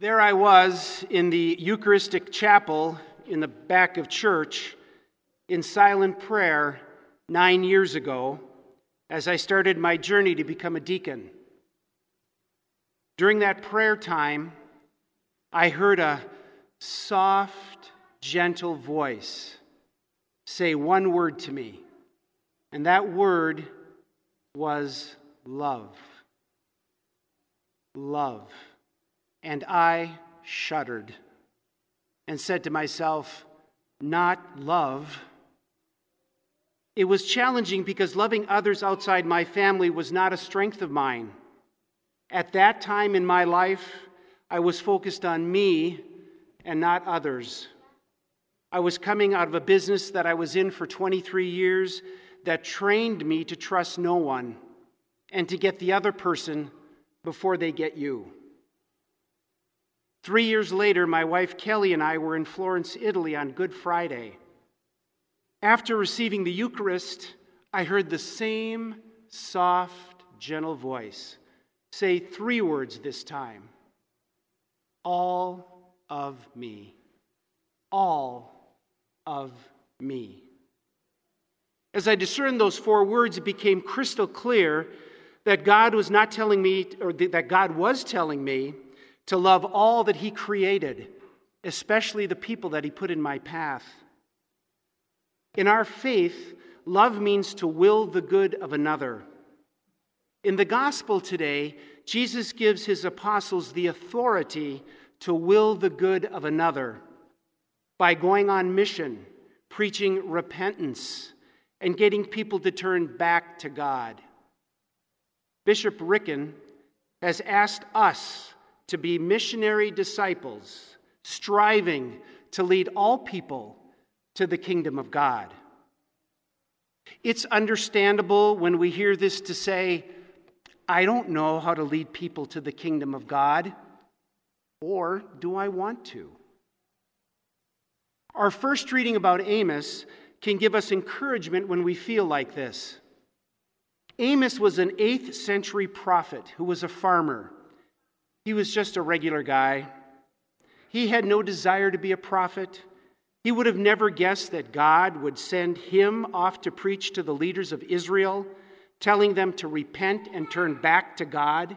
There I was in the Eucharistic chapel in the back of church in silent prayer nine years ago as I started my journey to become a deacon. During that prayer time, I heard a soft, gentle voice say one word to me, and that word was love. Love. And I shuddered and said to myself, Not love. It was challenging because loving others outside my family was not a strength of mine. At that time in my life, I was focused on me and not others. I was coming out of a business that I was in for 23 years that trained me to trust no one and to get the other person before they get you. Three years later, my wife Kelly and I were in Florence, Italy on Good Friday. After receiving the Eucharist, I heard the same soft, gentle voice say three words this time All of me. All of me. As I discerned those four words, it became crystal clear that God was not telling me, or that God was telling me, to love all that He created, especially the people that He put in my path. In our faith, love means to will the good of another. In the gospel today, Jesus gives his apostles the authority to will the good of another by going on mission, preaching repentance, and getting people to turn back to God. Bishop Ricken has asked us to be missionary disciples, striving to lead all people to the kingdom of God. It's understandable when we hear this to say, I don't know how to lead people to the kingdom of God, or do I want to? Our first reading about Amos can give us encouragement when we feel like this. Amos was an 8th century prophet who was a farmer. He was just a regular guy. He had no desire to be a prophet. He would have never guessed that God would send him off to preach to the leaders of Israel telling them to repent and turn back to God,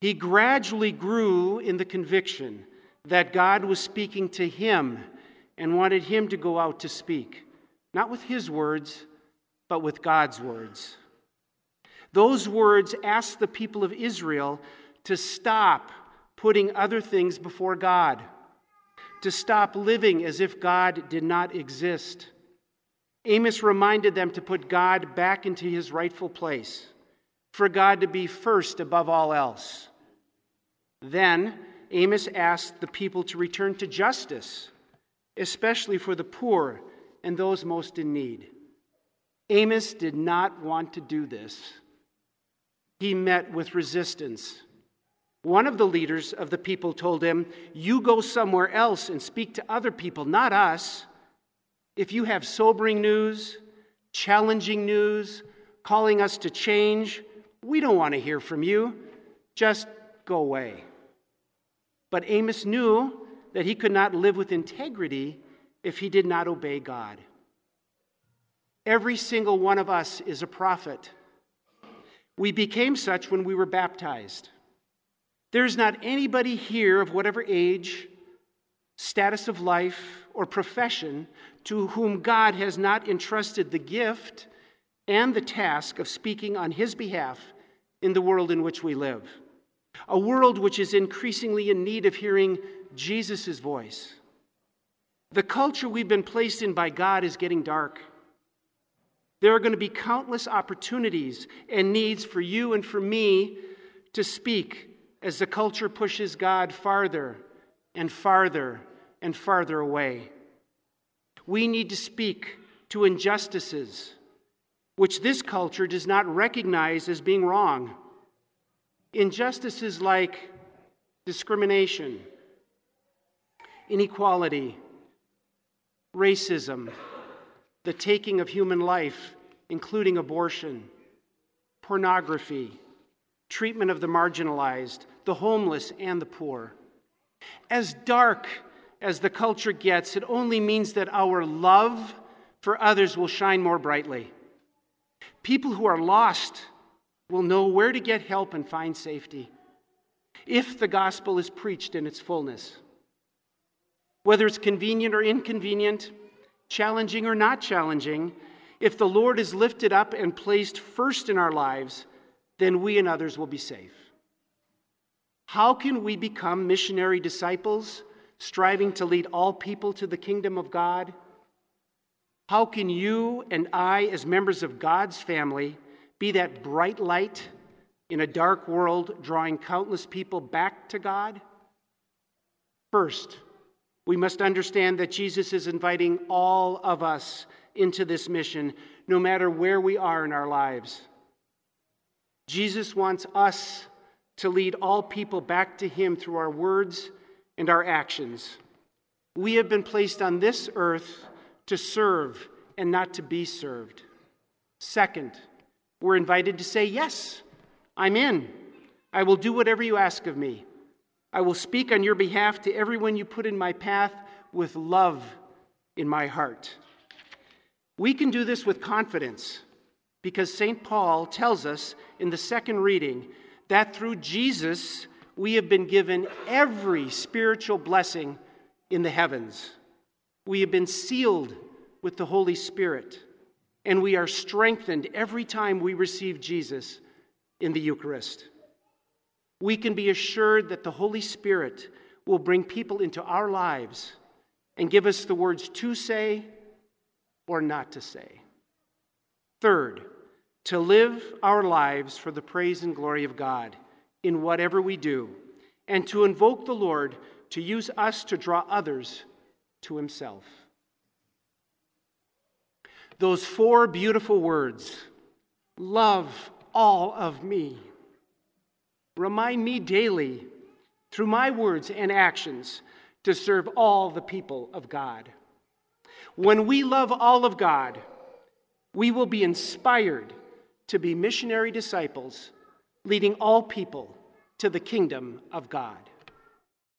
he gradually grew in the conviction that God was speaking to him and wanted him to go out to speak, not with his words, but with God's words. Those words asked the people of Israel to stop putting other things before God, to stop living as if God did not exist Amos reminded them to put God back into his rightful place, for God to be first above all else. Then Amos asked the people to return to justice, especially for the poor and those most in need. Amos did not want to do this. He met with resistance. One of the leaders of the people told him, You go somewhere else and speak to other people, not us. If you have sobering news, challenging news, calling us to change, we don't want to hear from you. Just go away. But Amos knew that he could not live with integrity if he did not obey God. Every single one of us is a prophet. We became such when we were baptized. There's not anybody here of whatever age, status of life, or profession to whom God has not entrusted the gift and the task of speaking on his behalf in the world in which we live. A world which is increasingly in need of hearing Jesus' voice. The culture we've been placed in by God is getting dark. There are going to be countless opportunities and needs for you and for me to speak as the culture pushes God farther and farther and farther away. We need to speak to injustices which this culture does not recognize as being wrong. Injustices like discrimination, inequality, racism, the taking of human life, including abortion, pornography, treatment of the marginalized, the homeless, and the poor. As dark as the culture gets, it only means that our love for others will shine more brightly. People who are lost will know where to get help and find safety if the gospel is preached in its fullness. Whether it's convenient or inconvenient, challenging or not challenging, if the Lord is lifted up and placed first in our lives, then we and others will be safe. How can we become missionary disciples, striving to lead all people to the kingdom of God? How can you and I, as members of God's family, be that bright light in a dark world, drawing countless people back to God? First, we must understand that Jesus is inviting all of us into this mission, no matter where we are in our lives. Jesus wants us to lead all people back to Him through our words and our actions. We have been placed on this earth to serve and not to be served. Second, we're invited to say, Yes, I'm in. I will do whatever you ask of me. I will speak on your behalf to everyone you put in my path with love in my heart. We can do this with confidence because St. Paul tells us in the second reading that through Jesus we have been given every spiritual blessing in the heavens. We have been sealed with the Holy Spirit, and we are strengthened every time we receive Jesus in the Eucharist. We can be assured that the Holy Spirit will bring people into our lives and give us the words to say or not to say. Third, to live our lives for the praise and glory of God in whatever we do, and to invoke the Lord to use us to draw others to Himself. Those four beautiful words love all of me. Remind me daily, through my words and actions, to serve all the people of God. When we love all of God, we will be inspired to be missionary disciples, leading all people to the kingdom of God.